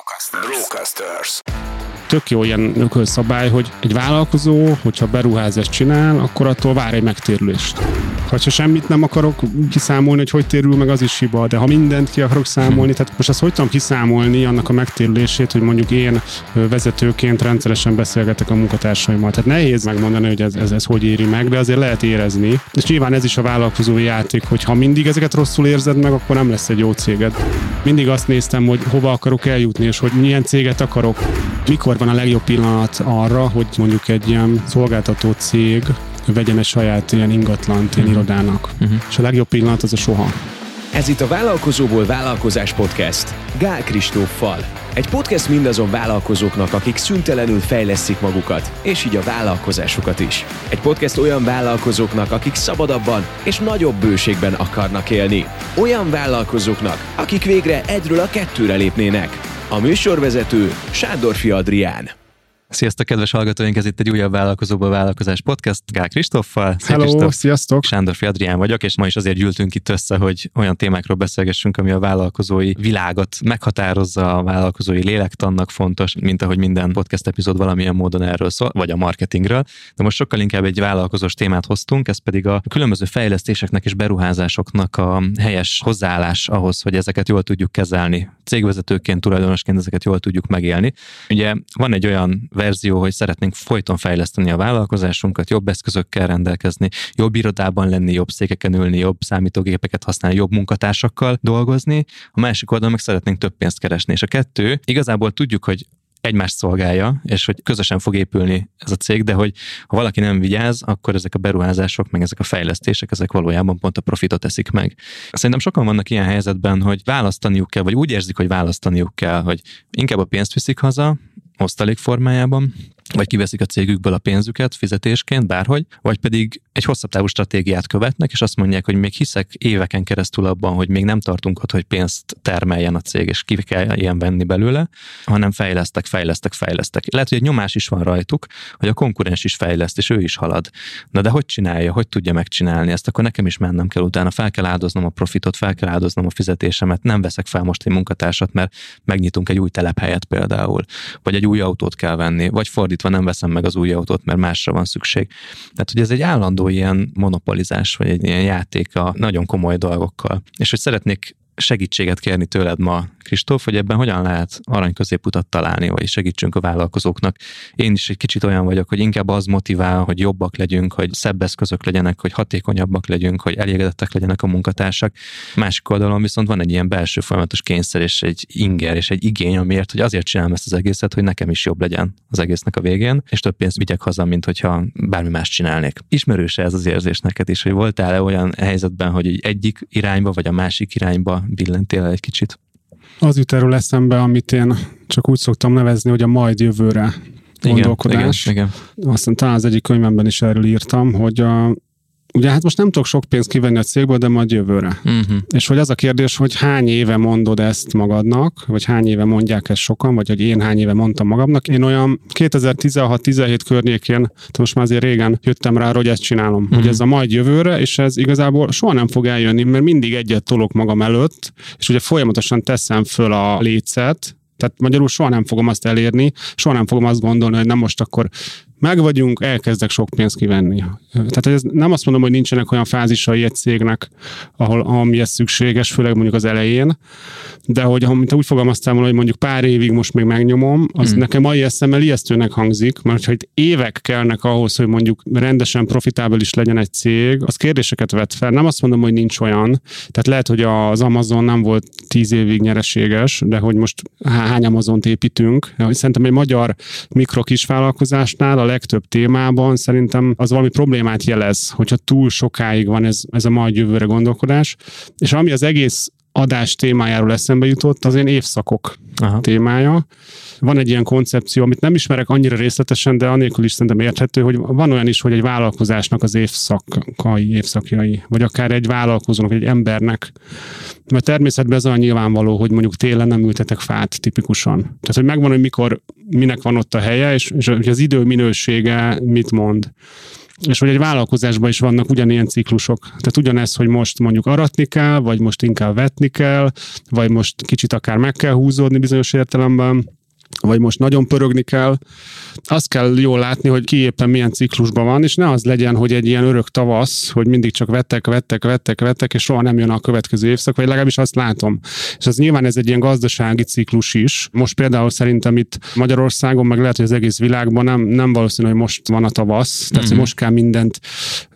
Brocasters. Brocasters. Tök jó ilyen ökölszabály, hogy egy vállalkozó, hogyha beruházást csinál, akkor attól vár egy megtérülést. Ha semmit nem akarok kiszámolni, hogy hogy térül meg, az is hiba, de ha mindent ki akarok számolni, tehát most azt hogy tudom kiszámolni annak a megtérülését, hogy mondjuk én vezetőként rendszeresen beszélgetek a munkatársaimmal. Tehát nehéz megmondani, hogy ez, ez, ez hogy éri meg, de azért lehet érezni. És nyilván ez is a vállalkozói játék, hogy ha mindig ezeket rosszul érzed meg, akkor nem lesz egy jó céged. Mindig azt néztem, hogy hova akarok eljutni, és hogy milyen céget akarok. Mikor van a legjobb pillanat arra, hogy mondjuk egy ilyen szolgáltató cég vegyen egy saját ilyen ingatlant ilyen uh-huh. irodának. Uh-huh. És a legjobb pillanat az a soha. Ez itt a Vállalkozóból Vállalkozás Podcast. Gál Kristóffal. Egy podcast mindazon vállalkozóknak, akik szüntelenül fejlesztik magukat, és így a vállalkozásukat is. Egy podcast olyan vállalkozóknak, akik szabadabban és nagyobb bőségben akarnak élni. Olyan vállalkozóknak, akik végre egyről a kettőre lépnének. A műsorvezető Sándorfi Adrián. Sziasztok, kedves hallgatóink! Ez itt egy újabb Vállalkozóba Vállalkozás podcast Gál Kristoffal. Hello, Kristóf. sziasztok! Sándor Adrián vagyok, és ma is azért gyűltünk itt össze, hogy olyan témákról beszélgessünk, ami a vállalkozói világot meghatározza, a vállalkozói lélektannak fontos, mint ahogy minden podcast epizód valamilyen módon erről szól, vagy a marketingről. De most sokkal inkább egy vállalkozós témát hoztunk, ez pedig a különböző fejlesztéseknek és beruházásoknak a helyes hozzáállás ahhoz, hogy ezeket jól tudjuk kezelni. Cégvezetőként, tulajdonosként ezeket jól tudjuk megélni. Ugye van egy olyan verzió, hogy szeretnénk folyton fejleszteni a vállalkozásunkat, jobb eszközökkel rendelkezni, jobb irodában lenni, jobb székeken ülni, jobb számítógépeket használni, jobb munkatársakkal dolgozni, a másik oldalon meg szeretnénk több pénzt keresni. És a kettő, igazából tudjuk, hogy egymást szolgálja, és hogy közösen fog épülni ez a cég, de hogy ha valaki nem vigyáz, akkor ezek a beruházások, meg ezek a fejlesztések, ezek valójában pont a profitot teszik meg. Szerintem sokan vannak ilyen helyzetben, hogy választaniuk kell, vagy úgy érzik, hogy választaniuk kell, hogy inkább a pénzt viszik haza, osztalék formájában, vagy kiveszik a cégükből a pénzüket fizetésként, bárhogy, vagy pedig egy hosszabb távú stratégiát követnek, és azt mondják, hogy még hiszek éveken keresztül abban, hogy még nem tartunk ott, hogy pénzt termeljen a cég, és ki kell ilyen venni belőle, hanem fejlesztek, fejlesztek, fejlesztek. Lehet, hogy egy nyomás is van rajtuk, hogy a konkurens is fejleszt, és ő is halad. Na de hogy csinálja, hogy tudja megcsinálni ezt, akkor nekem is mennem kell utána, fel kell áldoznom a profitot, fel kell áldoznom a fizetésemet, nem veszek fel most egy munkatársat, mert megnyitunk egy új telephelyet például, vagy egy új autót kell venni, vagy fordítva nem veszem meg az új autót, mert másra van szükség. Tehát, hogy ez egy állandó ilyen monopolizás, vagy egy ilyen játék a nagyon komoly dolgokkal. És hogy szeretnék segítséget kérni tőled ma, Kristóf, hogy ebben hogyan lehet arany középutat találni, vagy segítsünk a vállalkozóknak. Én is egy kicsit olyan vagyok, hogy inkább az motivál, hogy jobbak legyünk, hogy szebb eszközök legyenek, hogy hatékonyabbak legyünk, hogy elégedettek legyenek a munkatársak. Másik oldalon viszont van egy ilyen belső folyamatos kényszer és egy inger és egy igény, amiért, hogy azért csinálom ezt az egészet, hogy nekem is jobb legyen az egésznek a végén, és több pénzt vigyek haza, mint hogyha bármi más csinálnék. Ismerős ez az érzés neked is, hogy voltál-e olyan helyzetben, hogy egyik irányba vagy a másik irányba billentél egy kicsit? Az jut erről eszembe, amit én csak úgy szoktam nevezni, hogy a majd jövőre gondolkodás. Igen, igen, igen. Aztán talán az egyik könyvemben is erről írtam, hogy a, Ugye hát most nem tudok sok pénzt kivenni a cégből, de majd jövőre. Uh-huh. És hogy az a kérdés, hogy hány éve mondod ezt magadnak, vagy hány éve mondják ezt sokan, vagy hogy én hány éve mondtam magamnak. Én olyan 2016-17 környékén, most már azért régen jöttem rá, hogy ezt csinálom. Uh-huh. Hogy ez a majd jövőre, és ez igazából soha nem fog eljönni, mert mindig egyet tolok magam előtt, és ugye folyamatosan teszem föl a lécet, tehát magyarul soha nem fogom azt elérni, soha nem fogom azt gondolni, hogy nem most akkor meg vagyunk, elkezdek sok pénzt kivenni. Tehát ez nem azt mondom, hogy nincsenek olyan fázisai egy cégnek, ahol ami ez szükséges, főleg mondjuk az elején, de hogy ha úgy fogalmaztál volna, hogy mondjuk pár évig most még megnyomom, az hmm. nekem mai eszemmel ijesztőnek hangzik, mert itt évek kellnek ahhoz, hogy mondjuk rendesen profitábil is legyen egy cég, az kérdéseket vet fel. Nem azt mondom, hogy nincs olyan. Tehát lehet, hogy az Amazon nem volt tíz évig nyereséges, de hogy most hány Amazont építünk. Szerintem egy magyar mikro kisvállalkozásnál a legtöbb témában szerintem az valami problémát jelez, hogyha túl sokáig van ez, ez a majd jövőre gondolkodás. És ami az egész adás témájáról eszembe jutott, az én évszakok Aha. témája. Van egy ilyen koncepció, amit nem ismerek annyira részletesen, de anélkül is szerintem érthető, hogy van olyan is, hogy egy vállalkozásnak az évszakai, évszakjai, vagy akár egy vállalkozónak, egy embernek. Mert természetben ez olyan nyilvánvaló, hogy mondjuk télen nem ültetek fát tipikusan. Tehát, hogy megvan, hogy mikor, minek van ott a helye, és, és az idő minősége mit mond. És hogy egy vállalkozásban is vannak ugyanilyen ciklusok. Tehát ugyanez, hogy most mondjuk aratni kell, vagy most inkább vetni kell, vagy most kicsit akár meg kell húzódni bizonyos értelemben vagy most nagyon pörögni kell. Azt kell jól látni, hogy ki éppen milyen ciklusban van, és ne az legyen, hogy egy ilyen örök tavasz, hogy mindig csak vettek, vettek, vettek, vettek, és soha nem jön a következő évszak, vagy legalábbis azt látom. És az nyilván ez egy ilyen gazdasági ciklus is. Most például szerintem itt Magyarországon, meg lehet, hogy az egész világban nem, nem valószínű, hogy most van a tavasz, tehát mm-hmm. hogy most kell mindent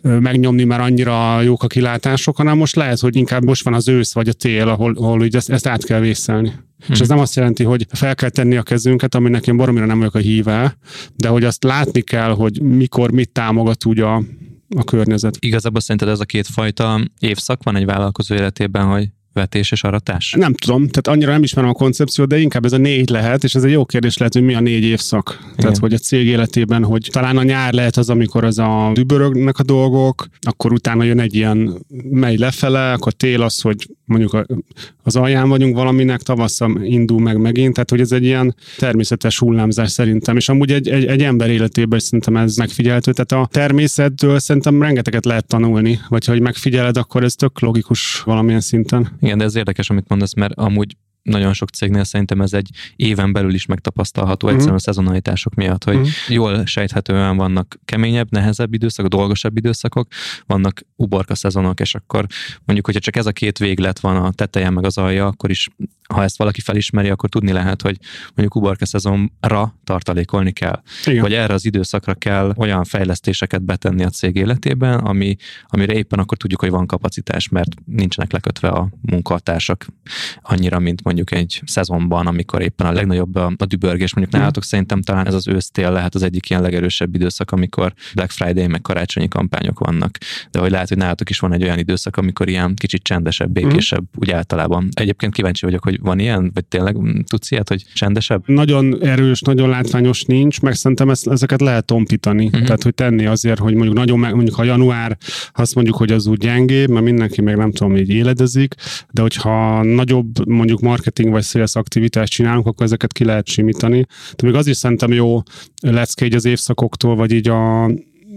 megnyomni, mert annyira jók a kilátások, hanem most lehet, hogy inkább most van az ősz vagy a tél, ahol, ahol így ezt, ezt át kell vészelni. Hmm. És ez nem azt jelenti, hogy fel kell tenni a kezünket, aminek én baromira nem vagyok a híve, de hogy azt látni kell, hogy mikor mit támogat úgy a, a környezet. Igazából szerinted ez a két fajta évszak van egy vállalkozó életében, hogy vetés és aratás? Nem tudom, tehát annyira nem ismerem a koncepciót, de inkább ez a négy lehet, és ez egy jó kérdés lehet, hogy mi a négy évszak. Igen. Tehát, hogy a cég életében, hogy talán a nyár lehet az, amikor az a dübörögnek a dolgok, akkor utána jön egy ilyen megy lefele, akkor tél az, hogy mondjuk az alján vagyunk valaminek, tavasszal indul meg megint, tehát hogy ez egy ilyen természetes hullámzás szerintem, és amúgy egy, egy, egy ember életében is szerintem ez megfigyelhető, tehát a természettől szerintem rengeteget lehet tanulni, vagy ha megfigyeled, akkor ez tök logikus valamilyen szinten. Igen, de ez érdekes, amit mondasz, mert amúgy nagyon sok cégnél szerintem ez egy éven belül is megtapasztalható, uh-huh. egyszerűen a szezonalitások miatt, hogy uh-huh. jól sejthetően vannak keményebb, nehezebb időszakok, dolgosabb időszakok, vannak uborka szezonok, és akkor mondjuk, hogyha csak ez a két véglet van a teteje meg az alja, akkor is, ha ezt valaki felismeri, akkor tudni lehet, hogy mondjuk uborka szezonra tartalékolni kell. Igen. Vagy erre az időszakra kell olyan fejlesztéseket betenni a cég életében, ami, amire éppen akkor tudjuk, hogy van kapacitás, mert nincsenek lekötve a munkatársak annyira, mint mondjuk mondjuk egy szezonban, amikor éppen a legnagyobb a, a dübörgés, mondjuk mm. nálatok szerintem talán ez az ősztél lehet az egyik ilyen legerősebb időszak, amikor Black Friday meg karácsonyi kampányok vannak. De hogy lehet, hogy nálatok is van egy olyan időszak, amikor ilyen kicsit csendesebb, mm. békésebb mm. úgy általában. Egyébként kíváncsi vagyok, hogy van ilyen, vagy tényleg tudsz ilyet, hogy csendesebb? Nagyon erős, nagyon látványos nincs, meg szerintem ezt, ezeket lehet tompítani. Mm-hmm. Tehát, hogy tenni azért, hogy mondjuk nagyon, mondjuk ha január, azt mondjuk, hogy az úgy gyengébb, mert mindenki meg nem tudom, így éledezik, de hogyha nagyobb mondjuk mark marketing vagy sales aktivitást csinálunk, akkor ezeket ki lehet simítani. De még az is szerintem jó lecke így az évszakoktól, vagy így a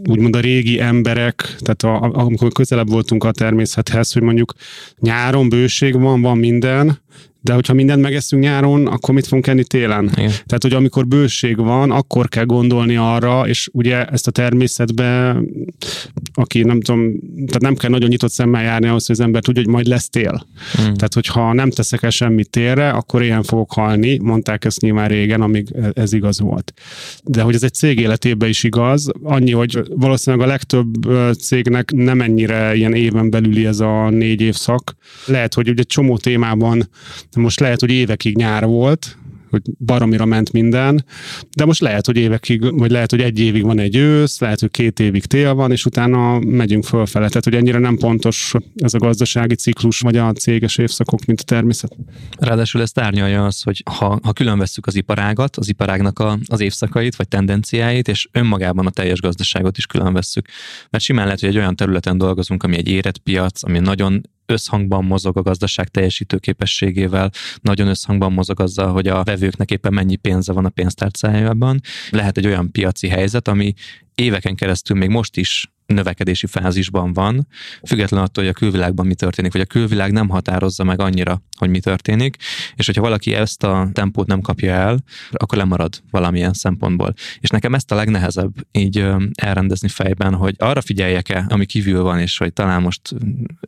úgymond a régi emberek, tehát a, amikor közelebb voltunk a természethez, hogy mondjuk nyáron bőség van, van minden, de hogyha mindent megeszünk nyáron, akkor mit fogunk enni télen? Igen. Tehát, hogy amikor bőség van, akkor kell gondolni arra, és ugye ezt a természetbe, aki nem tudom, tehát nem kell nagyon nyitott szemmel járni ahhoz, hogy az ember tudja, hogy majd lesz tél. Mm. Tehát, hogyha nem teszek el semmit télre, akkor ilyen fogok halni, mondták ezt nyilván régen, amíg ez igaz volt. De hogy ez egy cég életében is igaz, annyi, hogy valószínűleg a legtöbb cégnek nem ennyire ilyen éven belüli ez a négy évszak. Lehet, hogy ugye csomó témában most lehet, hogy évekig nyár volt, hogy baromira ment minden, de most lehet, hogy évekig, vagy lehet, hogy egy évig van egy ősz, lehet, hogy két évig tél van, és utána megyünk fölfele. Tehát, hogy ennyire nem pontos ez a gazdasági ciklus, vagy a céges évszakok, mint a természet. Ráadásul ezt árnyalja az, hogy ha, ha külön vesszük az iparágat, az iparágnak a, az évszakait, vagy tendenciáit, és önmagában a teljes gazdaságot is külön vesszük. Mert simán lehet, hogy egy olyan területen dolgozunk, ami egy érett piac, ami nagyon összhangban mozog a gazdaság teljesítő képességével, nagyon összhangban mozog azzal, hogy a vevőknek éppen mennyi pénze van a pénztárcájában. Lehet egy olyan piaci helyzet, ami éveken keresztül még most is növekedési fázisban van, független attól, hogy a külvilágban mi történik, vagy a külvilág nem határozza meg annyira, hogy mi történik, és hogyha valaki ezt a tempót nem kapja el, akkor lemarad valamilyen szempontból. És nekem ezt a legnehezebb így elrendezni fejben, hogy arra figyeljek-e, ami kívül van, és hogy talán most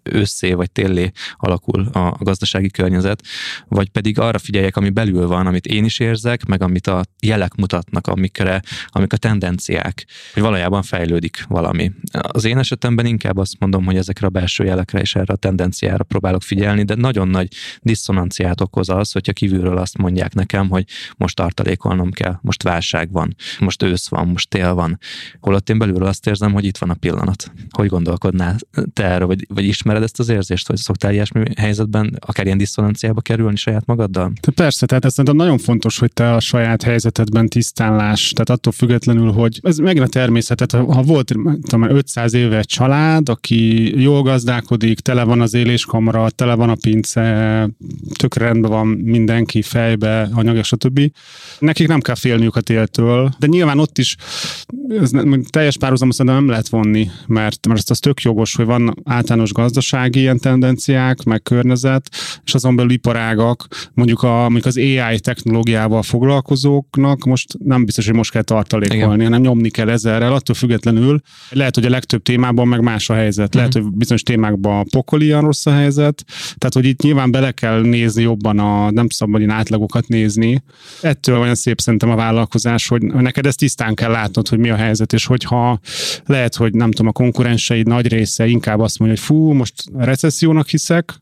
ősszé vagy téllé alakul a gazdasági környezet, vagy pedig arra figyeljek, ami belül van, amit én is érzek, meg amit a jelek mutatnak, amikre, amik a tendenciák, hogy valójában fejlődik valami. Az én esetemben inkább azt mondom, hogy ezekre a belső jelekre és erre a tendenciára próbálok figyelni, de nagyon nagy diszonanciát okoz az, hogyha kívülről azt mondják nekem, hogy most tartalékolnom kell, most válság van, most ősz van, most tél van. Holott én belülről azt érzem, hogy itt van a pillanat. Hogy gondolkodnál te erről, vagy, vagy ismered ezt az érzést, hogy szoktál ilyesmi helyzetben akár ilyen diszonanciába kerülni saját magaddal? Te persze, tehát ez nagyon fontos, hogy te a saját helyzetedben tisztán láss. Tehát attól függetlenül, hogy ez meg a természetet, ha volt tudom, 500 éve család, aki jól gazdálkodik, tele van az éléskamra, tele van a pince, tök rendben van mindenki fejbe, anyag, stb. Nekik nem kell félniük a téltől, de nyilván ott is ez nem, teljes párhuzamos nem lehet vonni, mert, mert az tök jogos, hogy van általános gazdasági ilyen tendenciák, meg környezet, és azon belül iparágak, mondjuk, a, mondjuk az AI technológiával foglalkozóknak most nem biztos, hogy most kell tartalékolni, Igen. hanem nyomni kell ezerrel, attól függetlenül lehet, hogy a legtöbb témában meg más a helyzet. Lehet, uh-huh. hogy bizonyos témákban pokolian rossz a helyzet, tehát hogy itt nyilván bele kell nézni jobban a, nem szabad ilyen átlagokat nézni. Ettől olyan szép szerintem a vállalkozás, hogy neked ezt tisztán kell látnod, hogy mi a helyzet, és hogyha lehet, hogy nem tudom, a konkurenseid nagy része inkább azt mondja, hogy fú, most recessziónak hiszek,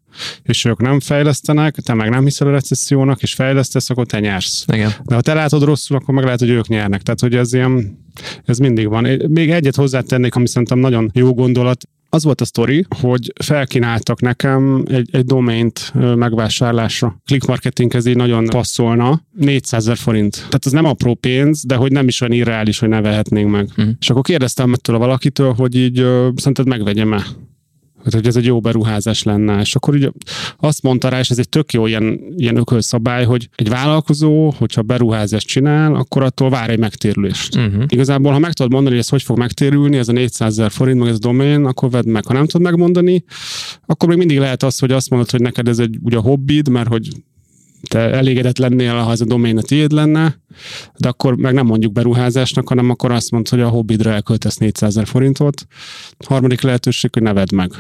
és ők nem fejlesztenek, te meg nem hiszel a recessziónak, és fejlesztesz, akkor te nyersz. Igen. De ha te látod rosszul, akkor meg lehet, hogy ők nyernek. Tehát, hogy ez ilyen, ez mindig van. Még egyet hozzátennék, ami szerintem nagyon jó gondolat az volt a sztori, hogy felkínáltak nekem egy, egy domaint megvásárlásra. Click marketing ez így nagyon passzolna. 400 ezer forint. Tehát ez nem apró pénz, de hogy nem is olyan irreális, hogy ne vehetnénk meg. Uh-huh. És akkor kérdeztem ettől a valakitől, hogy így szerinted megvegyem-e Hát, hogy ez egy jó beruházás lenne. És akkor ugye azt mondta rá, és ez egy tök jó ilyen, ilyen ökölszabály, hogy egy vállalkozó, hogyha beruházást csinál, akkor attól vár egy megtérülést. Uh-huh. Igazából, ha meg tudod mondani, hogy ez hogy fog megtérülni, ez a 400 ezer forint, meg ez a domén, akkor vedd meg. Ha nem tudod megmondani, akkor még mindig lehet az, hogy azt mondod, hogy neked ez egy ugye hobbid, mert hogy te elégedett lennél, ha ez a domén a tiéd lenne, de akkor meg nem mondjuk beruházásnak, hanem akkor azt mondod, hogy a hobbidra elköltesz 400 ezer forintot. Harmadik lehetőség, hogy neved meg.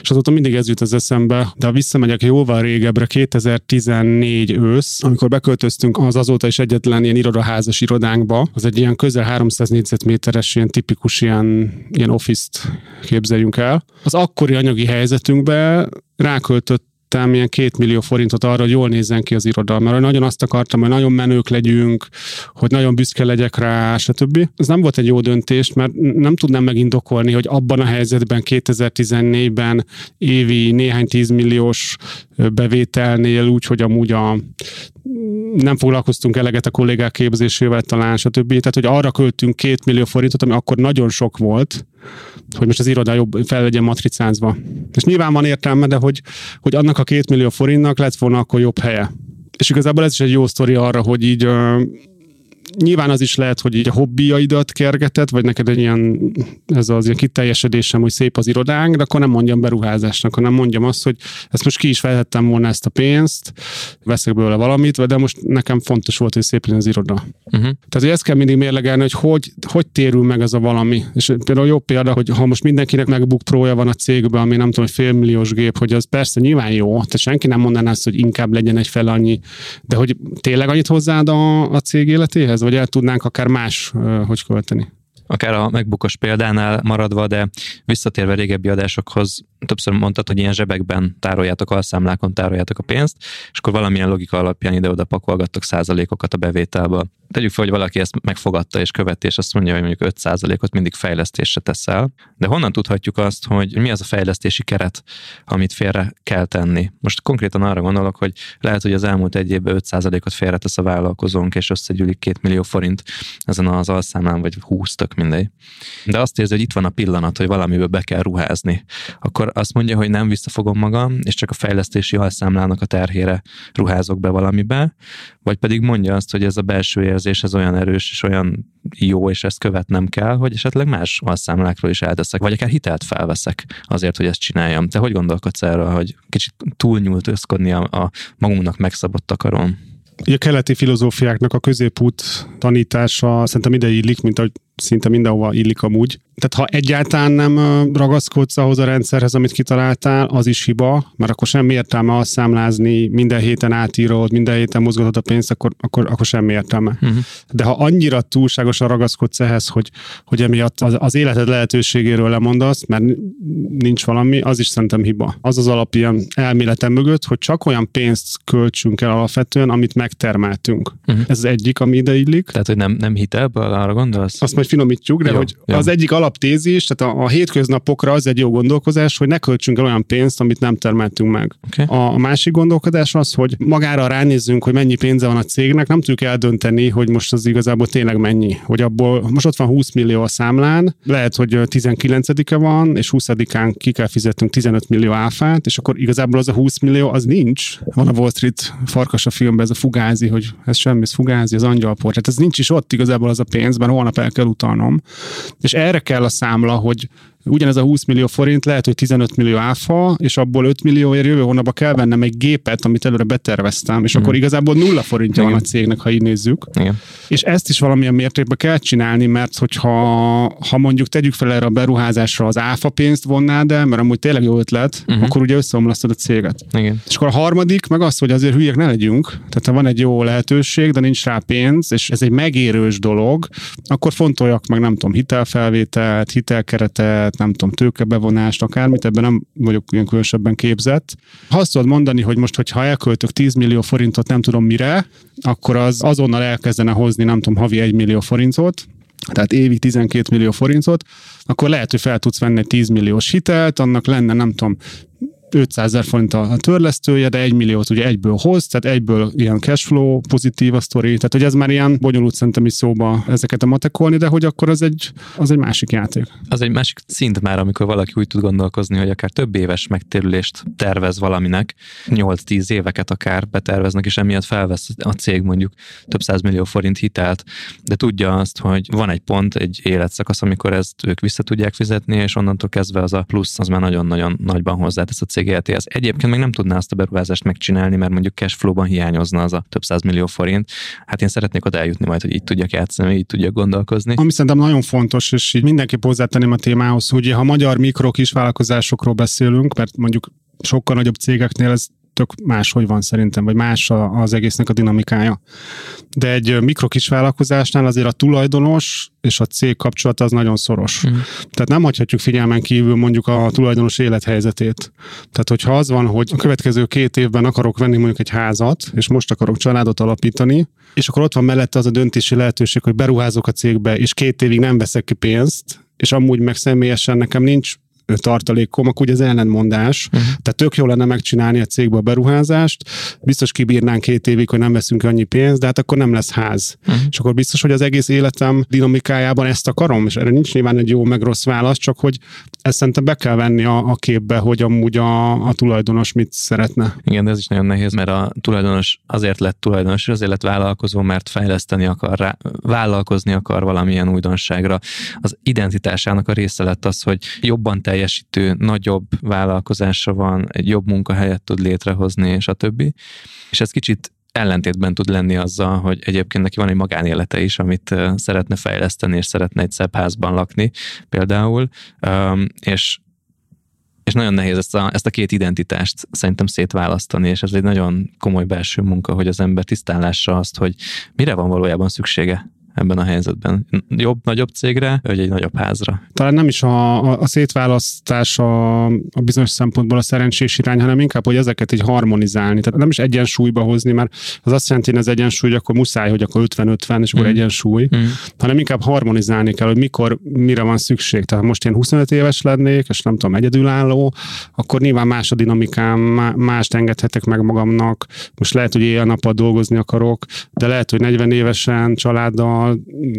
És azóta mindig ez jut az eszembe, de ha visszamegyek jóval régebbre, 2014 ősz, amikor beköltöztünk az azóta is egyetlen ilyen irodaházas irodánkba, az egy ilyen közel 300 négyzetméteres, ilyen tipikus ilyen, ilyen office-t képzeljünk el. Az akkori anyagi helyzetünkbe ráköltött költöttem ilyen két millió forintot arra, hogy jól nézzen ki az iroda, mert nagyon azt akartam, hogy nagyon menők legyünk, hogy nagyon büszke legyek rá, stb. Ez nem volt egy jó döntés, mert nem tudnám megindokolni, hogy abban a helyzetben 2014-ben évi néhány tízmilliós bevételnél, úgy, hogy amúgy a, nem foglalkoztunk eleget a kollégák képzésével talán, stb. Tehát, hogy arra költünk két millió forintot, ami akkor nagyon sok volt, hogy most az iroda jobb fel legyen matricázva. És nyilván van értelme, de hogy, hogy annak a két millió forintnak lett volna akkor jobb helye. És igazából ez is egy jó sztori arra, hogy így nyilván az is lehet, hogy így a hobbiaidat kergetett, vagy neked egy ilyen, ez az ilyen kiteljesedésem, hogy szép az irodánk, de akkor nem mondjam beruházásnak, hanem mondjam azt, hogy ezt most ki is felhettem volna ezt a pénzt, veszek belőle valamit, de most nekem fontos volt, hogy szép az iroda. Uh-huh. Tehát, hogy ezt kell mindig mérlegelni, hogy, hogy hogy térül meg ez a valami. És például jó példa, hogy ha most mindenkinek MacBook pro van a cégben, ami nem tudom, félmilliós gép, hogy az persze nyilván jó, tehát senki nem mondaná azt, hogy inkább legyen egy fel annyi, de hogy tényleg annyit hozzáad a, a cég életéhez? Vagy el tudnánk akár más hogy költeni akár a megbukos példánál maradva, de visszatérve régebbi adásokhoz, többször mondtad, hogy ilyen zsebekben tároljátok, alszámlákon tároljátok a pénzt, és akkor valamilyen logika alapján ide-oda pakolgattok százalékokat a bevételből. Tegyük fel, hogy valaki ezt megfogadta és követi, és azt mondja, hogy mondjuk 5 százalékot mindig fejlesztésre teszel. De honnan tudhatjuk azt, hogy mi az a fejlesztési keret, amit félre kell tenni? Most konkrétan arra gondolok, hogy lehet, hogy az elmúlt egy évben 5 százalékot félretesz a vállalkozónk, és összegyűlik 2 millió forint ezen az alszámlán, vagy 20 tök mindegy. De azt érzi, hogy itt van a pillanat, hogy valamiből be kell ruházni. Akkor azt mondja, hogy nem visszafogom magam, és csak a fejlesztési alszámlának a terhére ruházok be valamibe, vagy pedig mondja azt, hogy ez a belső érzés ez olyan erős és olyan jó, és ezt követnem kell, hogy esetleg más alszámlákról is elteszek, vagy akár hitelt felveszek azért, hogy ezt csináljam. Te hogy gondolkodsz erről, hogy kicsit túlnyúltőzkodni a, a magunknak megszabott takaron? a keleti filozófiáknak a középút tanítása szerintem ide illik, mint ahogy szinte mindenhova illik amúgy. Tehát ha egyáltalán nem ragaszkodsz ahhoz a rendszerhez, amit kitaláltál, az is hiba, mert akkor semmi értelme azt számlázni, minden héten átírod, minden héten mozgatod a pénzt, akkor, akkor, akkor semmi értelme. Uh-huh. De ha annyira túlságosan ragaszkodsz ehhez, hogy, hogy emiatt az, az életed lehetőségéről lemondasz, mert nincs valami, az is szerintem hiba. Az az alap ilyen elméletem mögött, hogy csak olyan pénzt költsünk el alapvetően, amit megtermeltünk. Uh-huh. Ez az egyik, ami ide illik. Tehát, hogy nem, nem hitelből, arra gondolsz? Azt majd finomítjuk, de jó, hogy jó. az egyik alaptézis, tehát a, a hétköznapokra az egy jó gondolkozás, hogy ne költsünk el olyan pénzt, amit nem termeltünk meg. Okay. A, a másik gondolkodás az, hogy magára ránézzünk, hogy mennyi pénze van a cégnek, nem tudjuk eldönteni, hogy most az igazából tényleg mennyi. Hogy abból most ott van 20 millió a számlán, lehet, hogy 19-e van, és 20-án ki kell fizetnünk 15 millió áfát, és akkor igazából az a 20 millió az nincs. Van a Wall Street farkas a filmben, ez a fugázi, hogy ez semmi, ez fugázi, az angyalport. Tehát ez nincs is ott igazából az a pénz, mert holnap el kell utalnom. És erre kell a számla, hogy ugyanez a 20 millió forint lehet, hogy 15 millió áfa, és abból 5 millióért jövő hónapban kell vennem egy gépet, amit előre beterveztem, és mm. akkor igazából nulla forintja Igen. van a cégnek, ha így nézzük. Igen. És ezt is valamilyen mértékben kell csinálni, mert hogyha ha mondjuk tegyük fel erre a beruházásra az áfa pénzt vonnád el, mert amúgy tényleg jó ötlet, uh-huh. akkor ugye összeomlasztod a céget. Igen. És akkor a harmadik, meg az, hogy azért hülyek ne legyünk, tehát ha van egy jó lehetőség, de nincs rá pénz, és ez egy megérős dolog, akkor fontoljak meg, nem tudom, hitelfelvételt, hitelkeretet, nem tudom, tőkebevonást, akármit, ebben nem vagyok ilyen különösebben képzett. Ha azt tudod mondani, hogy most, hogyha elköltök 10 millió forintot nem tudom mire, akkor az azonnal elkezdene hozni, nem tudom, havi 1 millió forintot, tehát évi 12 millió forintot, akkor lehet, hogy fel tudsz venni egy 10 milliós hitelt, annak lenne, nem tudom, 500 ezer forint a törlesztője, de 1 milliót ugye egyből hoz, tehát egyből ilyen cashflow pozitív a sztori, tehát hogy ez már ilyen bonyolult szerintem is szóba ezeket a matekolni, de hogy akkor az egy, az egy másik játék. Az egy másik szint már, amikor valaki úgy tud gondolkozni, hogy akár több éves megtérülést tervez valaminek, 8-10 éveket akár beterveznek, és emiatt felvesz a cég mondjuk több száz millió forint hitelt, de tudja azt, hogy van egy pont, egy életszakasz, amikor ezt ők vissza tudják fizetni, és onnantól kezdve az a plusz, az már nagyon-nagyon nagyban hozzátesz a cég cég életéhez. Egyébként még nem tudná azt a beruházást megcsinálni, mert mondjuk cashflow-ban hiányozna az a több száz millió forint. Hát én szeretnék oda eljutni majd, hogy így tudjak játszani, így tudjak gondolkozni. Ami szerintem nagyon fontos, és így mindenki hozzátenném a témához, hogy ha magyar mikro kisvállalkozásokról beszélünk, mert mondjuk sokkal nagyobb cégeknél ez tök máshogy van szerintem, vagy más az egésznek a dinamikája. De egy mikrokis vállalkozásnál azért a tulajdonos és a cég kapcsolata az nagyon szoros. Mm. Tehát nem hagyhatjuk figyelmen kívül mondjuk a tulajdonos élethelyzetét. Tehát, hogyha az van, hogy a következő két évben akarok venni mondjuk egy házat, és most akarok családot alapítani, és akkor ott van mellette az a döntési lehetőség, hogy beruházok a cégbe, és két évig nem veszek ki pénzt, és amúgy meg személyesen nekem nincs tartalékom, akkor ugye ez ellentmondás. Uh-huh. Tehát tök jó lenne megcsinálni a cégbe a beruházást, biztos kibírnánk két évig, hogy nem veszünk annyi pénzt, de hát akkor nem lesz ház. Uh-huh. És akkor biztos, hogy az egész életem dinamikájában ezt akarom, és erre nincs nyilván egy jó meg rossz válasz, csak hogy ezt szerintem be kell venni a, a képbe, hogy amúgy a, a tulajdonos mit szeretne. Igen, de ez is nagyon nehéz, mert a tulajdonos azért lett tulajdonos, azért lett vállalkozó, mert fejleszteni akar, rá, vállalkozni akar valamilyen újdonságra. Az identitásának a része lett az, hogy jobban te teljesítő, nagyobb vállalkozása van, egy jobb munkahelyet tud létrehozni, és a többi. És ez kicsit ellentétben tud lenni azzal, hogy egyébként neki van egy magánélete is, amit szeretne fejleszteni, és szeretne egy szebb házban lakni például, és és nagyon nehéz ezt a, ezt a két identitást szerintem szétválasztani, és ez egy nagyon komoly belső munka, hogy az ember tisztállása azt, hogy mire van valójában szüksége ebben a helyzetben. Jobb, nagyobb cégre, vagy egy nagyobb házra? Talán nem is a, a, a szétválasztás a, a bizonyos szempontból a szerencsés irány, hanem inkább, hogy ezeket így harmonizálni. Tehát nem is egyensúlyba hozni, mert az azt jelenti, hogy az egyensúly, hogy akkor muszáj, hogy akkor 50-50, és akkor mm. egyensúly, mm. hanem inkább harmonizálni kell, hogy mikor, mire van szükség. Tehát most én 25 éves lennék, és nem tudom, egyedülálló, akkor nyilván más a dinamikám, mást engedhetek meg magamnak. Most lehet, hogy éjjel-nappal dolgozni akarok, de lehet, hogy 40 évesen családdal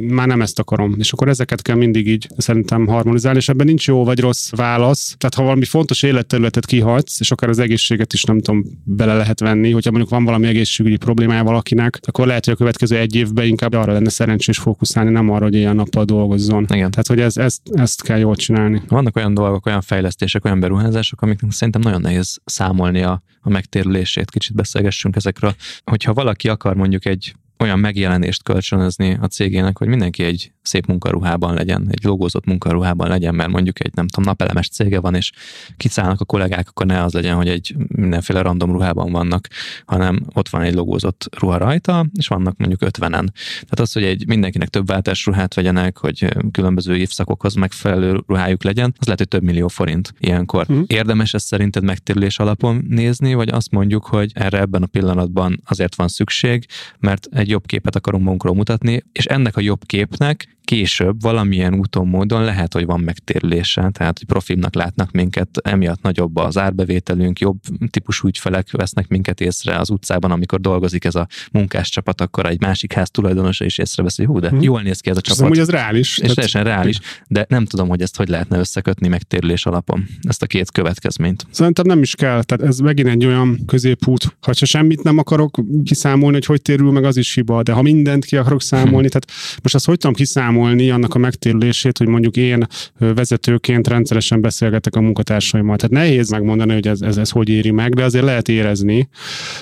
már nem ezt akarom. És akkor ezeket kell mindig így szerintem harmonizálni, és ebben nincs jó vagy rossz válasz. Tehát ha valami fontos életterületet kihagysz, és akár az egészséget is nem tudom, bele lehet venni, hogyha mondjuk van valami egészségügyi problémája valakinek, akkor lehet, hogy a következő egy évben inkább arra lenne szerencsés fókuszálni, nem arra, hogy ilyen nappal dolgozzon. Igen. Tehát, hogy ez, ezt, ezt kell jól csinálni. Vannak olyan dolgok, olyan fejlesztések, olyan beruházások, amik szerintem nagyon nehéz számolni a, a megtérülését. Kicsit beszélgessünk ezekről. Hogyha valaki akar mondjuk egy olyan megjelenést kölcsönözni a cégének, hogy mindenki egy szép munkaruhában legyen, egy logózott munkaruhában legyen, mert mondjuk egy nem tudom, napelemes cége van, és kiszállnak a kollégák, akkor ne az legyen, hogy egy mindenféle random ruhában vannak, hanem ott van egy logózott ruha rajta, és vannak mondjuk ötvenen. Tehát az, hogy egy mindenkinek több váltás ruhát vegyenek, hogy különböző évszakokhoz megfelelő ruhájuk legyen, az lehet, hogy több millió forint ilyenkor. Mm. Érdemes ezt szerinted megtérülés alapon nézni, vagy azt mondjuk, hogy erre ebben a pillanatban azért van szükség, mert egy jobb képet akarunk magunkról mutatni, és ennek a jobb képnek később valamilyen úton, módon lehet, hogy van megtérülése, tehát hogy profibnak látnak minket, emiatt nagyobb az árbevételünk, jobb típusú ügyfelek vesznek minket észre az utcában, amikor dolgozik ez a munkáscsapat, akkor egy másik ház tulajdonosa is észrevesz, hogy hú, de hmm. jól néz ki ez a csapat. hogy ez reális. És teljesen reális, de nem tudom, hogy ezt hogy lehetne összekötni megtérülés alapon, ezt a két következményt. Szerintem nem is kell, tehát ez megint egy olyan középút, ha csak semmit nem akarok kiszámolni, hogy hogy térül meg, az is hiba, de ha mindent ki akarok számolni, hmm. tehát most azt hogy tudom kiszámolni, kiszámolni annak a megtérülését, hogy mondjuk én vezetőként rendszeresen beszélgetek a munkatársaimmal. Tehát nehéz megmondani, hogy ez, ez, ez hogy éri meg, de azért lehet érezni.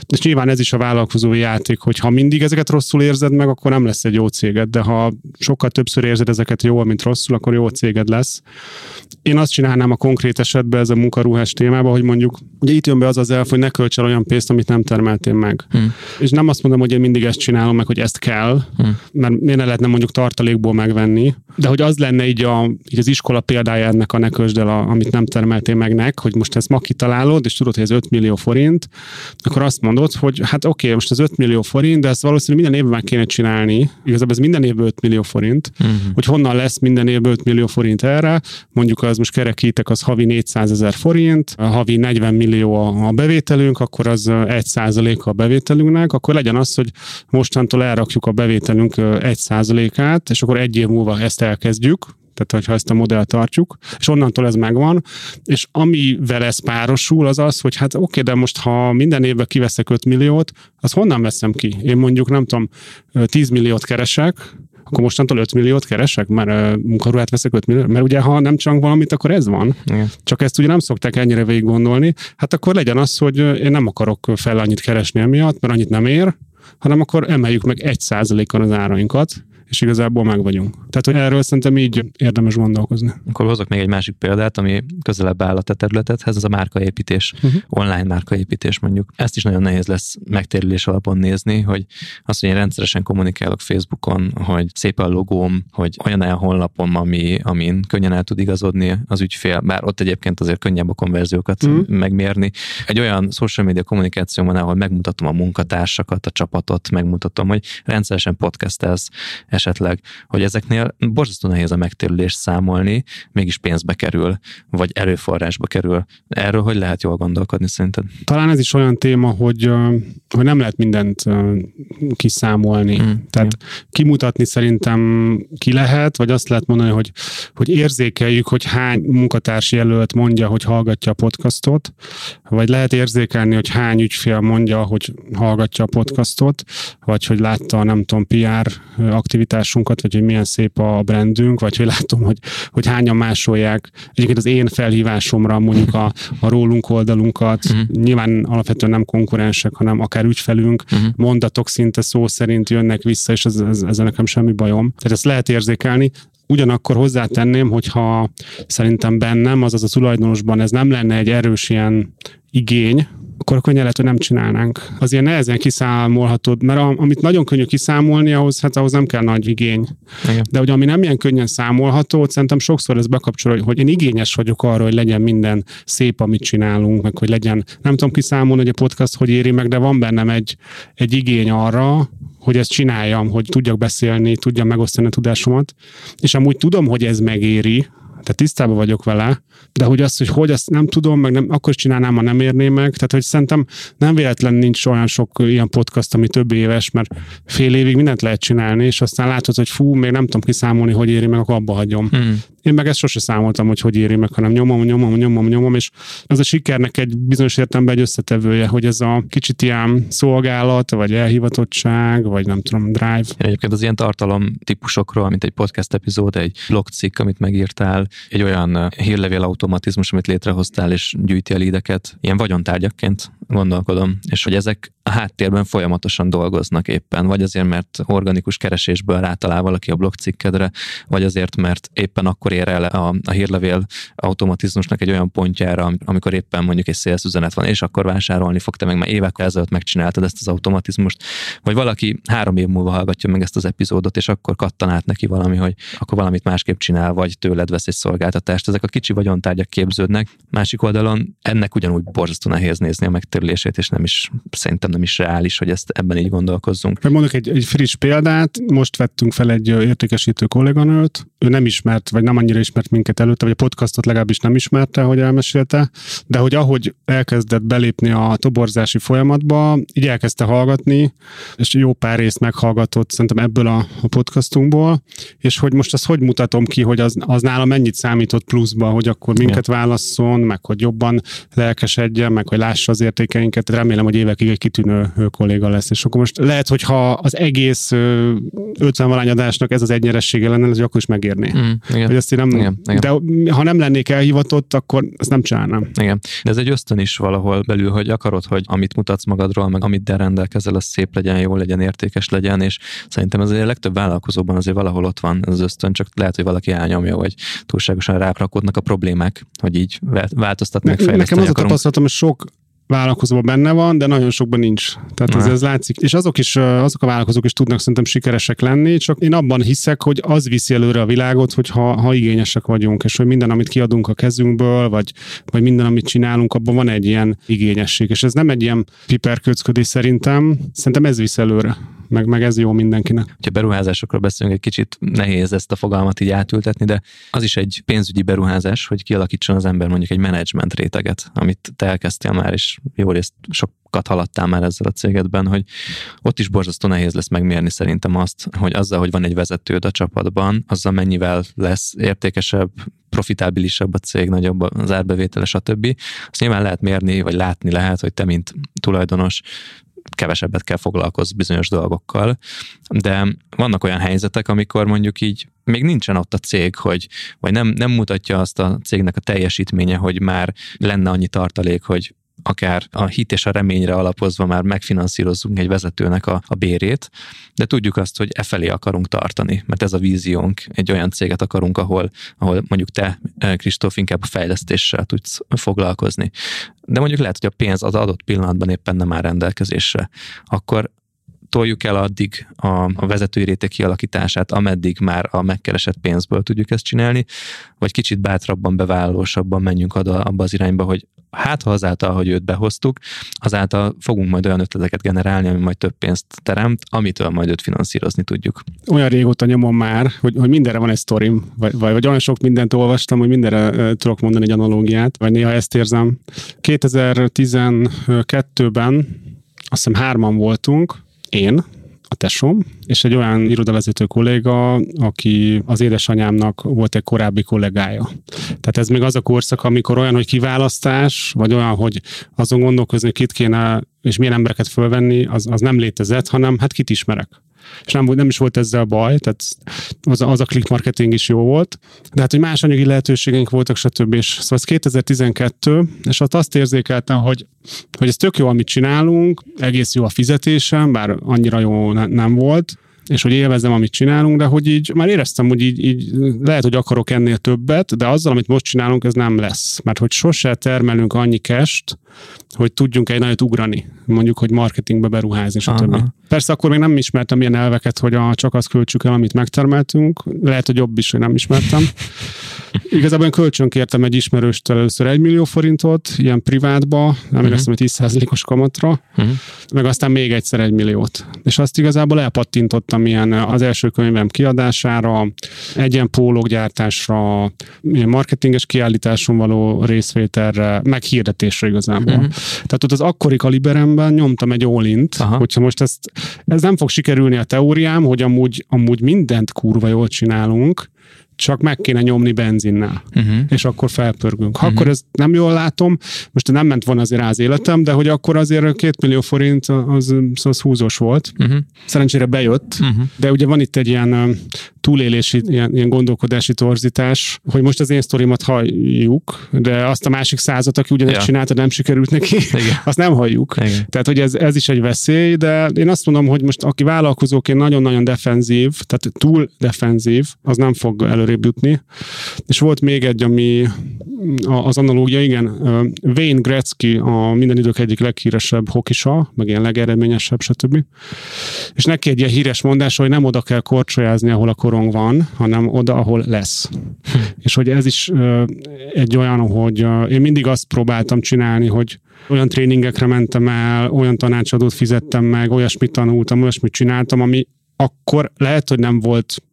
És nyilván ez is a vállalkozói játék, hogy ha mindig ezeket rosszul érzed meg, akkor nem lesz egy jó céged, de ha sokkal többször érzed ezeket jól, mint rosszul, akkor jó céged lesz. Én azt csinálnám a konkrét esetben ez a munkaruhás témában, hogy mondjuk, ugye itt jön be az az elf, hogy ne költs el olyan pénzt, amit nem termeltél meg. Hmm. És nem azt mondom, hogy én mindig ezt csinálom meg, hogy ezt kell, hmm. mert miért ne lehetne mondjuk tartalékból megvenni, de hogy az lenne így, a, így az iskola példája ennek a ne el, a, amit nem termeltél meg nek, hogy most ezt ma kitalálod, és tudod, hogy ez 5 millió forint, akkor azt mondod, hogy hát oké, okay, most az 5 millió forint, de ezt valószínűleg minden évben kéne csinálni. Igazából ez minden évben 5 millió forint, uh-huh. hogy honnan lesz minden évben 5 millió forint erre, mondjuk az most kerekítek, az havi 400 ezer forint, a havi 40 millió a, a bevételünk, akkor az 1% a bevételünknek, akkor legyen az, hogy mostantól elrakjuk a bevételünk 1 át és akkor egy év múlva ezt elkezdjük, tehát hogyha ezt a modellt tartjuk, és onnantól ez megvan, és amivel ez párosul, az az, hogy hát oké, de most ha minden évben kiveszek 5 milliót, az honnan veszem ki? Én mondjuk nem tudom, 10 milliót keresek, akkor mostantól 5 milliót keresek, mert uh, munkaruhát veszek 5 milliót, mert ugye ha nem csak valamit, akkor ez van. Igen. Csak ezt ugye nem szokták ennyire végig gondolni, hát akkor legyen az, hogy én nem akarok fel annyit keresni emiatt, mert annyit nem ér, hanem akkor emeljük meg egy százalékon az árainkat, és igazából meg vagyunk. Tehát, hogy erről szerintem így érdemes gondolkozni. Akkor hozok még egy másik példát, ami közelebb áll a te területedhez, ez a márkaépítés, uh-huh. online márkaépítés mondjuk. Ezt is nagyon nehéz lesz megtérülés alapon nézni, hogy azt, hogy én rendszeresen kommunikálok Facebookon, hogy szép a logóm, hogy olyan olyan honlapom, ami, amin könnyen el tud igazodni az ügyfél, bár ott egyébként azért könnyebb a konverziókat uh-huh. megmérni. Egy olyan social media kommunikáció van, ahol megmutatom a munkatársakat, a csapatot, megmutatom, hogy rendszeresen podcastelsz, esetleg, hogy ezeknél borzasztó nehéz a megtérülést számolni, mégis pénzbe kerül, vagy erőforrásba kerül. Erről hogy lehet jól gondolkodni szerinted? Talán ez is olyan téma, hogy, hogy nem lehet mindent kiszámolni. Mm, Tehát igen. kimutatni szerintem ki lehet, vagy azt lehet mondani, hogy, hogy érzékeljük, hogy hány munkatárs jelölt mondja, hogy hallgatja a podcastot, vagy lehet érzékelni, hogy hány ügyfél mondja, hogy hallgatja a podcastot, vagy hogy látta, nem tudom, PR aktivitás identitásunkat, vagy hogy milyen szép a brandünk, vagy hogy látom, hogy, hogy hányan másolják egyébként az én felhívásomra mondjuk a, a rólunk oldalunkat, uh-huh. nyilván alapvetően nem konkurensek, hanem akár ügyfelünk, uh-huh. mondatok szinte szó szerint jönnek vissza, és ez, ez, ezzel nekem semmi bajom. Tehát ezt lehet érzékelni, Ugyanakkor hozzátenném, hogyha szerintem bennem, azaz a tulajdonosban ez nem lenne egy erős ilyen igény, akkor könnyen lehet, hogy nem csinálnánk. Azért nehezen kiszámolhatod, mert a, amit nagyon könnyű kiszámolni, ahhoz, hát ahhoz nem kell nagy igény. Igen. De hogy ami nem ilyen könnyen számolható, szerintem sokszor ez bekapcsol, hogy én igényes vagyok arra, hogy legyen minden szép, amit csinálunk, meg hogy legyen, nem tudom kiszámolni, hogy a podcast hogy éri meg, de van bennem egy, egy igény arra, hogy ezt csináljam, hogy tudjak beszélni, tudjam megosztani a tudásomat, és amúgy tudom, hogy ez megéri, tehát tisztában vagyok vele, de hogy azt, hogy hogy azt nem tudom, meg nem, akkor is csinálnám, ha nem érném meg. Tehát, hogy szerintem nem véletlen nincs olyan sok ilyen podcast, ami több éves, mert fél évig mindent lehet csinálni, és aztán látod, hogy fú, még nem tudom kiszámolni, hogy éri meg, akkor abba hagyom. Hmm. Én meg ezt sose számoltam, hogy hogy éri meg, hanem nyomom, nyomom, nyomom, nyomom, és ez a sikernek egy bizonyos értelemben egy összetevője, hogy ez a kicsit ilyen szolgálat, vagy elhivatottság, vagy nem tudom, drive. Én egyébként az ilyen tartalom típusokról, mint egy podcast epizód, egy blogcikk, amit megírtál, egy olyan hírlevél automatizmus, amit létrehoztál, és gyűjti a lídeket, ilyen vagyontárgyakként gondolkodom, és hogy ezek a háttérben folyamatosan dolgoznak éppen, vagy azért, mert organikus keresésből rátalál valaki a blogcikkedre, vagy azért, mert éppen akkor ér el a, a hírlevél automatizmusnak egy olyan pontjára, amikor éppen mondjuk egy sales üzenet van, és akkor vásárolni fog, te meg már évek ezelőtt megcsináltad ezt az automatizmust, vagy valaki három év múlva hallgatja meg ezt az epizódot, és akkor kattan át neki valami, hogy akkor valamit másképp csinál, vagy tőled vesz egy szolgáltatást. Ezek a kicsi vagyontárgyak képződnek. Másik oldalon ennek ugyanúgy borzasztó nehéz nézni a megtérülését, és nem is szerintem nem is reális, hogy ezt ebben így gondolkozzunk. Mondok egy, egy friss példát, most vettünk fel egy értékesítő kolléganőt, ő nem ismert, vagy nem annyira ismert minket előtte, vagy a podcastot legalábbis nem ismerte, hogy elmesélte, de hogy ahogy elkezdett belépni a toborzási folyamatba, így elkezdte hallgatni, és jó pár részt meghallgatott szerintem ebből a, a podcastunkból, és hogy most azt hogy mutatom ki, hogy az, az nála mennyit számított pluszba, hogy akkor minket válasszon, meg hogy jobban lelkesedjen, meg hogy lássa az értékeinket. Remélem, hogy évekig egy kitűnő kolléga lesz. És akkor most lehet, hogy ha az egész 50 valány adásnak ez az egy nyeressége lenne, ez akkor is megérné. Mm, igen. Hogy ezt én nem, igen, igen. De ha nem lennék elhivatott, akkor ezt nem csinálnám. Igen. De ez egy ösztön is valahol belül, hogy akarod, hogy amit mutatsz magadról, meg amit rendelkezel, az szép legyen, jó legyen, értékes legyen, és szerintem ez a legtöbb vállalkozóban azért valahol ott van ez az ösztön, csak lehet, hogy valaki elnyomja, vagy túlságosan ráprakodnak a problémák, hogy így változtatnak, ne, Nekem az a tapasztalatom, hogy sok vállalkozóban benne van, de nagyon sokban nincs. Tehát ez, ez látszik. És azok is, azok a vállalkozók is tudnak szerintem sikeresek lenni, csak én abban hiszek, hogy az viszi előre a világot, hogy ha, ha igényesek vagyunk, és hogy minden, amit kiadunk a kezünkből, vagy, vagy minden, amit csinálunk, abban van egy ilyen igényesség. És ez nem egy ilyen piperköcködés szerintem, szerintem ez visz előre meg, meg ez jó mindenkinek. Ha beruházásokról beszélünk, egy kicsit nehéz ezt a fogalmat így átültetni, de az is egy pénzügyi beruházás, hogy kialakítson az ember mondjuk egy menedzsment réteget, amit te elkezdtél már, és jó részt sokat haladtál már ezzel a cégedben, hogy ott is borzasztó nehéz lesz megmérni szerintem azt, hogy azzal, hogy van egy vezetőd a csapatban, azzal mennyivel lesz értékesebb, profitábilisabb a cég, nagyobb az árbevétele, stb. Azt nyilván lehet mérni, vagy látni lehet, hogy te, mint tulajdonos, kevesebbet kell foglalkozni bizonyos dolgokkal, de vannak olyan helyzetek, amikor mondjuk így még nincsen ott a cég, hogy, vagy nem, nem mutatja azt a cégnek a teljesítménye, hogy már lenne annyi tartalék, hogy akár a hit és a reményre alapozva már megfinanszírozzunk egy vezetőnek a, a bérét, de tudjuk azt, hogy e felé akarunk tartani, mert ez a víziónk, egy olyan céget akarunk, ahol, ahol mondjuk te, eh, Kristóf, inkább a fejlesztéssel tudsz foglalkozni. De mondjuk lehet, hogy a pénz az adott pillanatban éppen nem áll rendelkezésre. Akkor toljuk el addig a, a vezetői réteg kialakítását, ameddig már a megkeresett pénzből tudjuk ezt csinálni, vagy kicsit bátrabban, bevállalósabban menjünk oda abba az irányba, hogy hát ha azáltal, hogy őt behoztuk, azáltal fogunk majd olyan ötleteket generálni, ami majd több pénzt teremt, amitől majd őt finanszírozni tudjuk. Olyan régóta nyomom már, hogy, hogy mindenre van egy sztorim, vagy, vagy, vagy olyan sok mindent olvastam, hogy mindenre uh, tudok mondani egy analógiát, vagy néha ezt érzem. 2012-ben azt hiszem hárman voltunk, én, a tesom, és egy olyan irodavezető kolléga, aki az édesanyámnak volt egy korábbi kollégája. Tehát ez még az a korszak, amikor olyan, hogy kiválasztás, vagy olyan, hogy azon gondolkozni, kit kéne és milyen embereket fölvenni, az, az nem létezett, hanem hát kit ismerek. És nem, nem is volt ezzel baj, tehát az, az a click marketing is jó volt, de hát, hogy más anyagi lehetőségeink voltak, stb. És szóval ez 2012, és ott azt érzékeltem, hogy, hogy ez tök jó, amit csinálunk, egész jó a fizetésem, bár annyira jó ne, nem volt, és hogy élvezem, amit csinálunk, de hogy így már éreztem, hogy így, így lehet, hogy akarok ennél többet, de azzal, amit most csinálunk, ez nem lesz. Mert hogy sose termelünk annyi kest, hogy tudjunk egy nagyot ugrani, mondjuk, hogy marketingbe beruházni, stb. Persze akkor még nem ismertem ilyen elveket, hogy a, csak azt költsük el, amit megtermeltünk. Lehet, hogy jobb is, hogy nem ismertem. Igazából én kölcsön kértem egy ismerőstől először egy millió forintot, ilyen privátba, nem uh-huh. hogy 10%-os kamatra, uh-huh. meg aztán még egyszer egy milliót. És azt igazából elpattintottam ilyen az első könyvem kiadására, egy ilyen pólók gyártásra, ilyen marketinges kiállításon való részvételre, meg hirdetésre igazából. Uh-huh. Tehát ott az akkori kaliberemben nyomtam egy all hogyha most ezt, ez nem fog sikerülni a teóriám, hogy amúgy, amúgy mindent kurva jól csinálunk, csak meg kéne nyomni benzinnel, uh-huh. és akkor felpörgünk. Ha uh-huh. akkor ezt nem jól látom, most nem ment volna azért az életem, de hogy akkor azért két millió forint az, az húzós volt. Uh-huh. Szerencsére bejött, uh-huh. de ugye van itt egy ilyen túlélési, ilyen, ilyen gondolkodási torzítás, hogy most az én sztorimat halljuk, de azt a másik százat, aki ugyanezt ja. csinálta, nem sikerült neki, Igen. azt nem halljuk. Igen. Tehát, hogy ez, ez is egy veszély, de én azt mondom, hogy most aki vállalkozóként nagyon-nagyon defenzív, tehát túl defenzív, az nem fog előrébb jutni. És volt még egy, ami az analógia, igen, Wayne Gretzky, a minden idők egyik leghíresebb hokisa, meg ilyen legeredményesebb, stb. És neki egy ilyen híres mondás, hogy nem oda kell korcsolyázni, ahol a korong van, hanem oda, ahol lesz. Hm. És hogy ez is egy olyan, hogy én mindig azt próbáltam csinálni, hogy olyan tréningekre mentem el, olyan tanácsadót fizettem meg, olyasmit tanultam, olyasmit csináltam, ami akkor lehet, hogy nem volt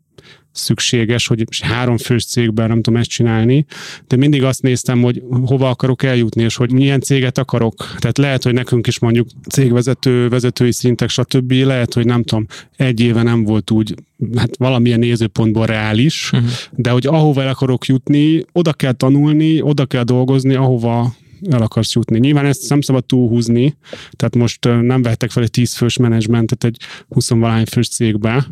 szükséges, hogy három fős cégben nem tudom ezt csinálni, de mindig azt néztem, hogy hova akarok eljutni, és hogy milyen céget akarok. Tehát lehet, hogy nekünk is mondjuk cégvezető, vezetői szintek, stb. Lehet, hogy nem tudom, egy éve nem volt úgy, hát valamilyen nézőpontból reális, uh-huh. de hogy ahova el akarok jutni, oda kell tanulni, oda kell dolgozni, ahova el akarsz jutni. Nyilván ezt nem szabad túlhúzni, tehát most nem vehettek fel egy 10 fős menedzsmentet egy 20 valány fős cégbe,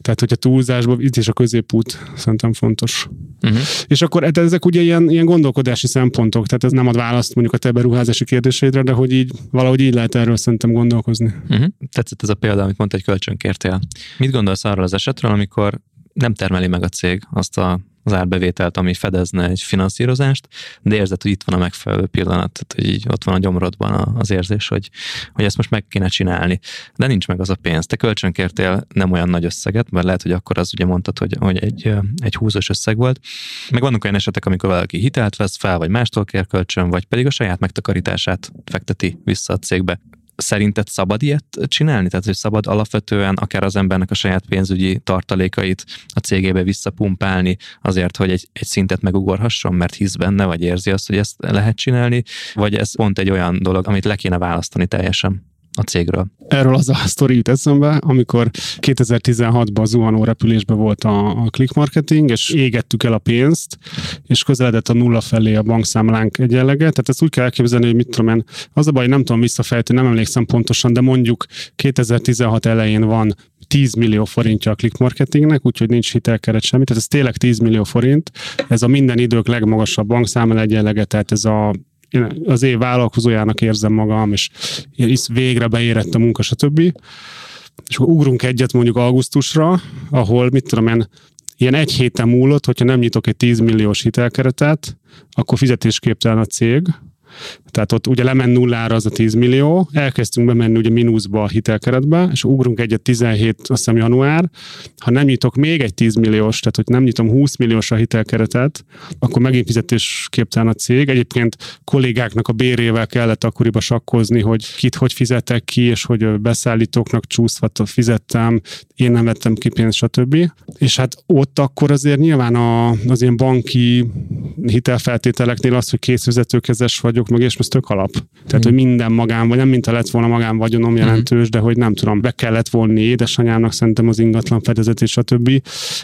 tehát hogyha túlzásban, itt is a középút szerintem fontos. Uh-huh. És akkor hát ezek ugye ilyen, ilyen gondolkodási szempontok, tehát ez nem ad választ mondjuk a te beruházási kérdéseidre, de hogy így valahogy így lehet erről szerintem gondolkozni. Uh-huh. Tetszett ez a példa, amit mondta, egy kölcsönkértél. Mit gondolsz arról az esetről, amikor nem termeli meg a cég azt a az árbevételt, ami fedezne egy finanszírozást, de érzed, hogy itt van a megfelelő pillanat, tehát hogy így ott van a gyomrodban az érzés, hogy, hogy ezt most meg kéne csinálni. De nincs meg az a pénz. Te kölcsönkértél nem olyan nagy összeget, mert lehet, hogy akkor az ugye mondtad, hogy, hogy egy, egy húzós összeg volt. Meg vannak olyan esetek, amikor valaki hitelt vesz fel, vagy mástól kér kölcsön, vagy pedig a saját megtakarítását fekteti vissza a cégbe szerinted szabad ilyet csinálni? Tehát, hogy szabad alapvetően akár az embernek a saját pénzügyi tartalékait a cégébe visszapumpálni azért, hogy egy, egy szintet megugorhasson, mert hisz benne, vagy érzi azt, hogy ezt lehet csinálni, vagy ez pont egy olyan dolog, amit le kéne választani teljesen? A cégről. Erről az a sztori jut eszembe, amikor 2016-ban zuhanó repülésben volt a, a click marketing, és égettük el a pénzt, és közeledett a nulla felé a bankszámlánk egyenlege. Tehát ezt úgy kell elképzelni, hogy mit tudom én, az a baj, nem tudom visszafejteni, nem emlékszem pontosan, de mondjuk 2016 elején van 10 millió forintja a click marketingnek, úgyhogy nincs hitelkeret semmi, tehát ez tényleg 10 millió forint, ez a minden idők legmagasabb bankszámla egyenlege, tehát ez a én az év vállalkozójának érzem magam, és is végre beérett a munka, stb. És akkor ugrunk egyet mondjuk augusztusra, ahol, mit tudom én, ilyen egy héten múlott, hogyha nem nyitok egy 10 milliós hitelkeretet, akkor fizetésképtelen a cég, tehát ott ugye lement nullára az a 10 millió, elkezdtünk bemenni ugye mínuszba a hitelkeretbe, és ugrunk egyet 17, azt hiszem január, ha nem nyitok még egy 10 milliós, tehát hogy nem nyitom 20 milliós a hitelkeretet, akkor megint fizetésképtelen a cég. Egyébként kollégáknak a bérével kellett akkoriban sakkozni, hogy kit hogy fizetek ki, és hogy beszállítóknak csúszva fizettem, én nem vettem ki pénzt, stb. És hát ott akkor azért nyilván a, az ilyen banki hitelfeltételeknél az, hogy készvezetőkezes vagyok, meg és most tök alap. Tehát, hogy minden magán, vagy nem mint a lett volna magán vagyonom jelentős, mm. de hogy nem tudom, be kellett volni édesanyámnak szerintem az ingatlan fedezet és stb.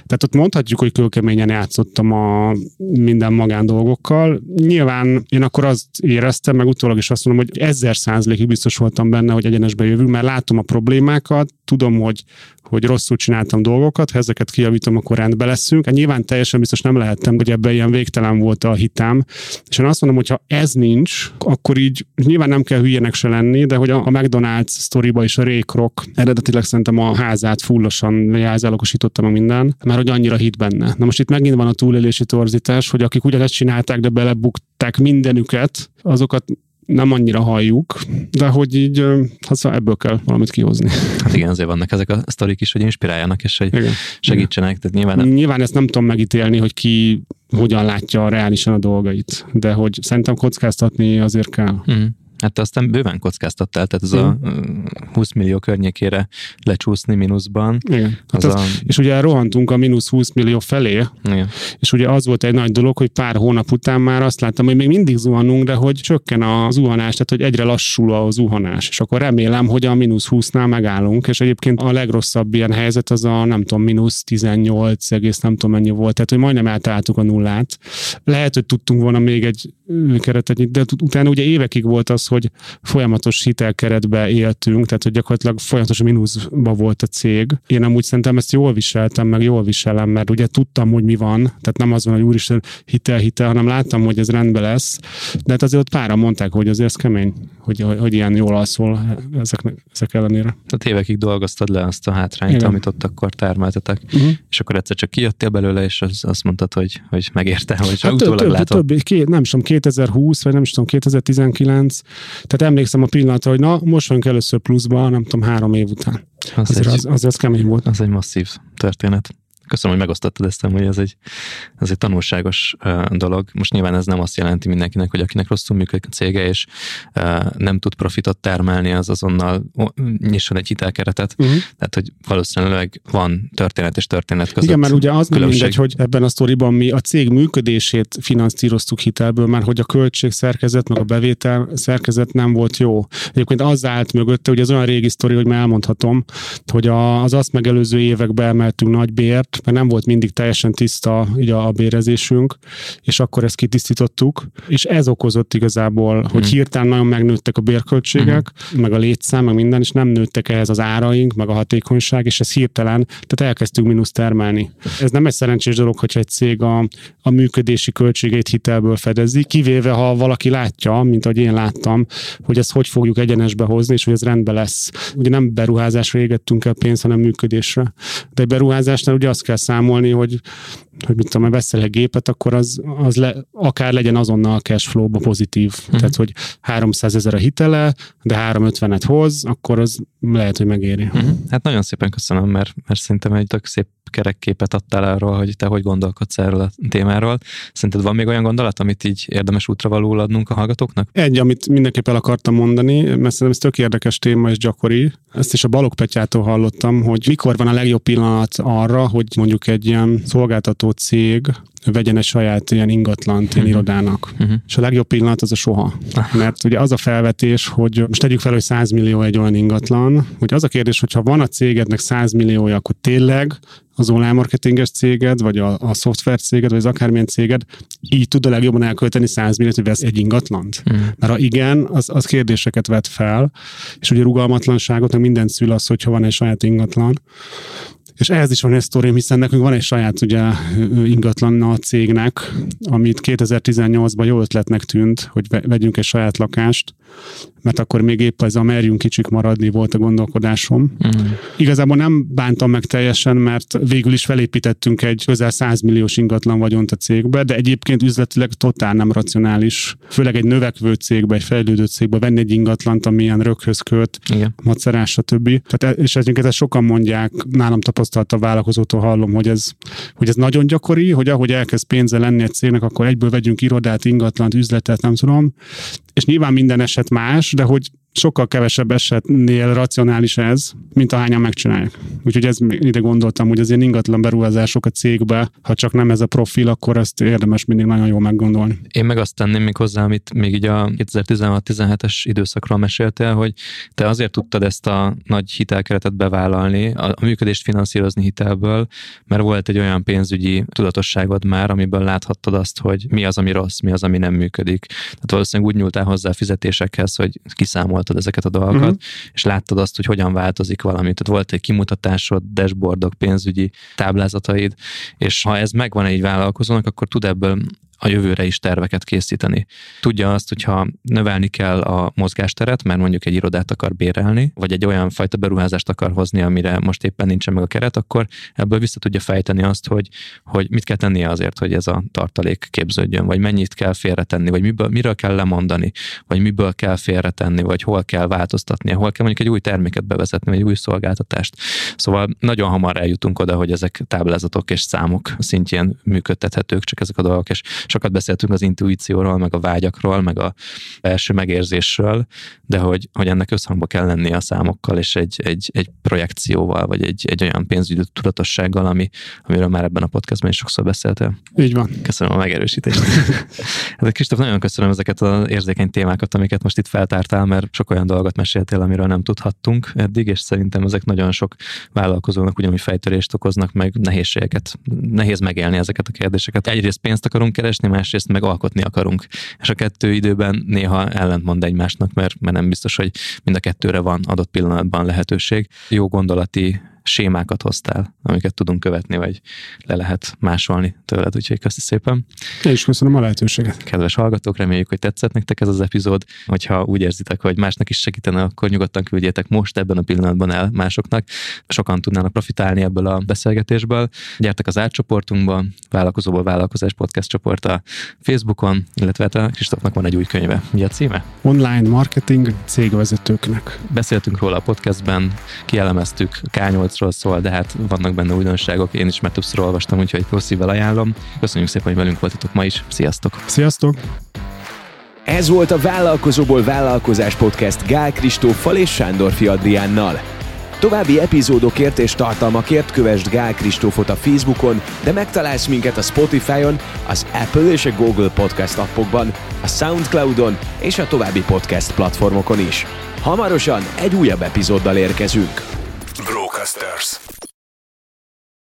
Tehát ott mondhatjuk, hogy kőkeményen játszottam a minden magán dolgokkal. Nyilván én akkor azt éreztem, meg utólag is azt mondom, hogy ezer százalékig biztos voltam benne, hogy egyenesbe jövünk, mert látom a problémákat, tudom, hogy hogy rosszul csináltam dolgokat, ha ezeket kijavítom, akkor rendbe leszünk. Hát nyilván teljesen biztos nem lehettem, hogy ebben ilyen végtelen volt a hitem. És én azt mondom, hogy ha ez nincs, akkor így nyilván nem kell hülyének se lenni, de hogy a McDonald's sztoriba is a Rékrok eredetileg szerintem a házát fullosan jelzálogosítottam a minden, mert hogy annyira hit benne. Na most itt megint van a túlélési torzítás, hogy akik ugyanezt csinálták, de belebukták mindenüket, azokat nem annyira halljuk, de hogy így hát ebből kell valamit kihozni. Hát igen, azért vannak ezek a sztorik is, hogy inspiráljanak, és hogy igen. segítsenek. Tehát nyilván, nem... nyilván ezt nem tudom megítélni, hogy ki hogyan látja reálisan a dolgait, de hogy szerintem kockáztatni azért kell. Mm. Hát aztán bőven kockáztattál, tehát ez a 20 mm. millió környékére lecsúszni mínuszban. Igen. Hát az az, a... És ugye rohantunk a mínusz 20 millió felé, Igen. és ugye az volt egy nagy dolog, hogy pár hónap után már azt láttam, hogy még mindig zuhanunk, de hogy csökken a zuhanás, tehát hogy egyre lassul a zuhanás, és akkor remélem, hogy a mínusz 20-nál megállunk, és egyébként a legrosszabb ilyen helyzet az a nem tudom, mínusz 18 egész nem tudom mennyi volt, tehát hogy majdnem átálltuk a nullát. Lehet, hogy tudtunk volna még egy keretet, de utána ugye évekig volt az, hogy folyamatos hitelkeretbe éltünk, tehát hogy gyakorlatilag folyamatos mínuszba volt a cég. Én amúgy szerintem ezt jól viseltem, meg jól viselem, mert ugye tudtam, hogy mi van, tehát nem az van, hogy úristen hitel, hitel, hanem láttam, hogy ez rendben lesz. De hát azért ott pára mondták, hogy azért ez kemény, hogy, hogy, hogy ilyen jól alszol ezek, ezek ellenére. Tehát évekig dolgoztad le azt a hátrányt, Igen. amit ott akkor termeltetek, uh-huh. és akkor egyszer csak kijöttél belőle, és az, azt mondtad, hogy, hogy megérte, hogy hát utólag több, látod. Több, két, nem is tudom, 2020, vagy nem is tudom, 2019, tehát emlékszem a pillanatra, hogy na, most vagyunk először pluszba, nem tudom, három év után. Az azért, egy, az, azért az kemény volt. Az egy masszív történet. Köszönöm, hogy megosztottad ezt, hogy ez egy, ez egy tanulságos uh, dolog. Most nyilván ez nem azt jelenti mindenkinek, hogy akinek rosszul működik a cége, és uh, nem tud profitot termelni, az azonnal nyisson egy hitelkeretet. Uh-huh. Tehát, hogy valószínűleg van történet és történet között. Igen, mert ugye az nem mindegy, hogy ebben a sztoriban mi a cég működését finanszíroztuk hitelből, mert hogy a költség szerkezet, meg a bevétel szerkezet nem volt jó. Egyébként az állt mögötte, hogy ez olyan régi sztori, hogy már elmondhatom, hogy az azt megelőző években emeltünk nagy bért, mert nem volt mindig teljesen tiszta így a, a bérezésünk, és akkor ezt kitisztítottuk, és ez okozott igazából, hogy hmm. hirtelen nagyon megnőttek a bérköltségek, hmm. meg a létszám, meg minden, és nem nőttek ehhez az áraink, meg a hatékonyság, és ez hirtelen, tehát elkezdtünk mínusz termelni. Ez nem egy szerencsés dolog, hogyha egy cég a, a működési költségeit hitelből fedezi, kivéve ha valaki látja, mint ahogy én láttam, hogy ezt hogy fogjuk egyenesbe hozni, és hogy ez rendben lesz. Ugye nem beruházásra égettünk el pénzt, hanem működésre. De egy beruházásnál ugye azt kell számolni, hogy hogy mit tudom, veszel egy gépet, akkor az, az le, akár legyen azonnal a cash flow-ba pozitív. Uh-huh. Tehát, hogy 300 ezer a hitele, de 350-et hoz, akkor az lehet, hogy megéri. Uh-huh. Hát nagyon szépen köszönöm, mert, mert szerintem egy tök szép kerekképet adtál arról, hogy te hogy gondolkodsz erről a témáról. Szerinted van még olyan gondolat, amit így érdemes útra való adnunk a hallgatóknak? Egy, amit mindenképp el akartam mondani, mert szerintem ez tök érdekes téma és gyakori. Ezt is a Balog Petyától hallottam, hogy mikor van a legjobb pillanat arra, hogy mondjuk egy ilyen szolgáltató cég vegyen egy saját ilyen ingatlant ilyen uh-huh. irodának. Uh-huh. És a legjobb pillanat az a soha. Mert ugye az a felvetés, hogy most tegyük fel, hogy 100 millió egy olyan ingatlan, hogy az a kérdés, hogyha van a cégednek 100 milliója, akkor tényleg az online marketinges céged, vagy a, a szoftver céged, vagy az akármilyen céged így tud a legjobban elkölteni 100 milliót, hogy vesz egy ingatlant? Mm. Mert ha igen, az, az kérdéseket vet fel, és ugye rugalmatlanságot, meg minden szül az, hogyha van egy saját ingatlan. És ehhez is van egy sztorim, hiszen nekünk van egy saját ugye, ingatlan a cégnek, amit 2018-ban jó ötletnek tűnt, hogy vegyünk egy saját lakást, mert akkor még épp ez a merjünk kicsik maradni volt a gondolkodásom. Uh-huh. Igazából nem bántam meg teljesen, mert végül is felépítettünk egy közel 100 milliós ingatlan vagyont a cégbe, de egyébként üzletileg totál nem racionális. Főleg egy növekvő cégbe, egy fejlődő cégbe venni egy ingatlant, ami ilyen röghöz köt, Igen. macerás, stb. Tehát, e- és egyébként ezt sokan mondják, nálam tapasztalt a vállalkozótól hallom, hogy ez, hogy ez nagyon gyakori, hogy ahogy elkezd pénze lenni egy cégnek, akkor egyből vegyünk irodát, ingatlant, üzletet, nem tudom. És nyilván minden eset más, de hogy sokkal kevesebb esetnél racionális ez, mint ahányan megcsinálják. Úgyhogy ez ide gondoltam, hogy az ilyen ingatlan beruházások a cégbe, ha csak nem ez a profil, akkor ezt érdemes mindig nagyon jól meggondolni. Én meg azt tenném még hozzá, amit még így a 2016-17-es időszakról meséltél, hogy te azért tudtad ezt a nagy hitelkeretet bevállalni, a, működést finanszírozni hitelből, mert volt egy olyan pénzügyi tudatosságod már, amiből láthattad azt, hogy mi az, ami rossz, mi az, ami nem működik. Tehát valószínűleg úgy nyúltál hozzá a fizetésekhez, hogy kiszámolt tapasztaltad ezeket a dolgokat, uh-huh. és láttad azt, hogy hogyan változik valami. Tehát volt egy kimutatásod, dashboardok, pénzügyi táblázataid, és ha ez megvan egy vállalkozónak, akkor tud ebből a jövőre is terveket készíteni. Tudja azt, hogyha növelni kell a mozgásteret, mert mondjuk egy irodát akar bérelni, vagy egy olyan fajta beruházást akar hozni, amire most éppen nincsen meg a keret, akkor ebből vissza tudja fejteni azt, hogy, hogy mit kell tennie azért, hogy ez a tartalék képződjön, vagy mennyit kell félretenni, vagy miből, miről kell lemondani, vagy miből kell félretenni, vagy hol kell változtatni, hol kell mondjuk egy új terméket bevezetni, vagy egy új szolgáltatást. Szóval nagyon hamar eljutunk oda, hogy ezek táblázatok és számok szintjén működtethetők, csak ezek a dolgok, és sokat beszéltünk az intuícióról, meg a vágyakról, meg a belső megérzésről, de hogy, hogy ennek összhangba kell lennie a számokkal, és egy, egy, egy projekcióval, vagy egy, egy olyan pénzügyi tudatossággal, ami, amiről már ebben a podcastban is sokszor beszéltél. Így van. Köszönöm a megerősítést. hát Kristóf, nagyon köszönöm ezeket az érzékeny témákat, amiket most itt feltártál, mert sok olyan dolgot meséltél, amiről nem tudhattunk eddig, és szerintem ezek nagyon sok vállalkozónak ugyanúgy fejtörést okoznak, meg nehézségeket. Nehéz megélni ezeket a kérdéseket. Egyrészt pénzt akarunk keresni, keresni, másrészt meg alkotni akarunk. És a kettő időben néha ellentmond egymásnak, mert, mert nem biztos, hogy mind a kettőre van adott pillanatban lehetőség. Jó gondolati sémákat hoztál, amiket tudunk követni, vagy le lehet másolni tőled, úgyhogy köszi szépen. Én is köszönöm a lehetőséget. Kedves hallgatók, reméljük, hogy tetszett nektek ez az epizód. Hogyha úgy érzitek, hogy másnak is segítene, akkor nyugodtan küldjétek most ebben a pillanatban el másoknak. Sokan tudnának profitálni ebből a beszélgetésből. Gyertek az átcsoportunkba, vállalkozóból vállalkozás podcast csoport a Facebookon, illetve hát a Kristófnak van egy új könyve. Mi a címe? Online marketing cégvezetőknek. Beszéltünk róla a podcastben, kielemeztük K8 piacról szól, de hát vannak benne újdonságok, én is már többször olvastam, úgyhogy jó szívvel ajánlom. Köszönjük szépen, hogy velünk voltatok ma is. Sziasztok! Sziasztok! Ez volt a Vállalkozóból Vállalkozás Podcast Gál Kristóffal és Sándorfi Adriánnal. További epizódokért és tartalmakért kövesd Gál Kristófot a Facebookon, de megtalálsz minket a Spotify-on, az Apple és a Google Podcast appokban, a Soundcloud-on és a további podcast platformokon is. Hamarosan egy újabb epizóddal érkezünk. Brocasters.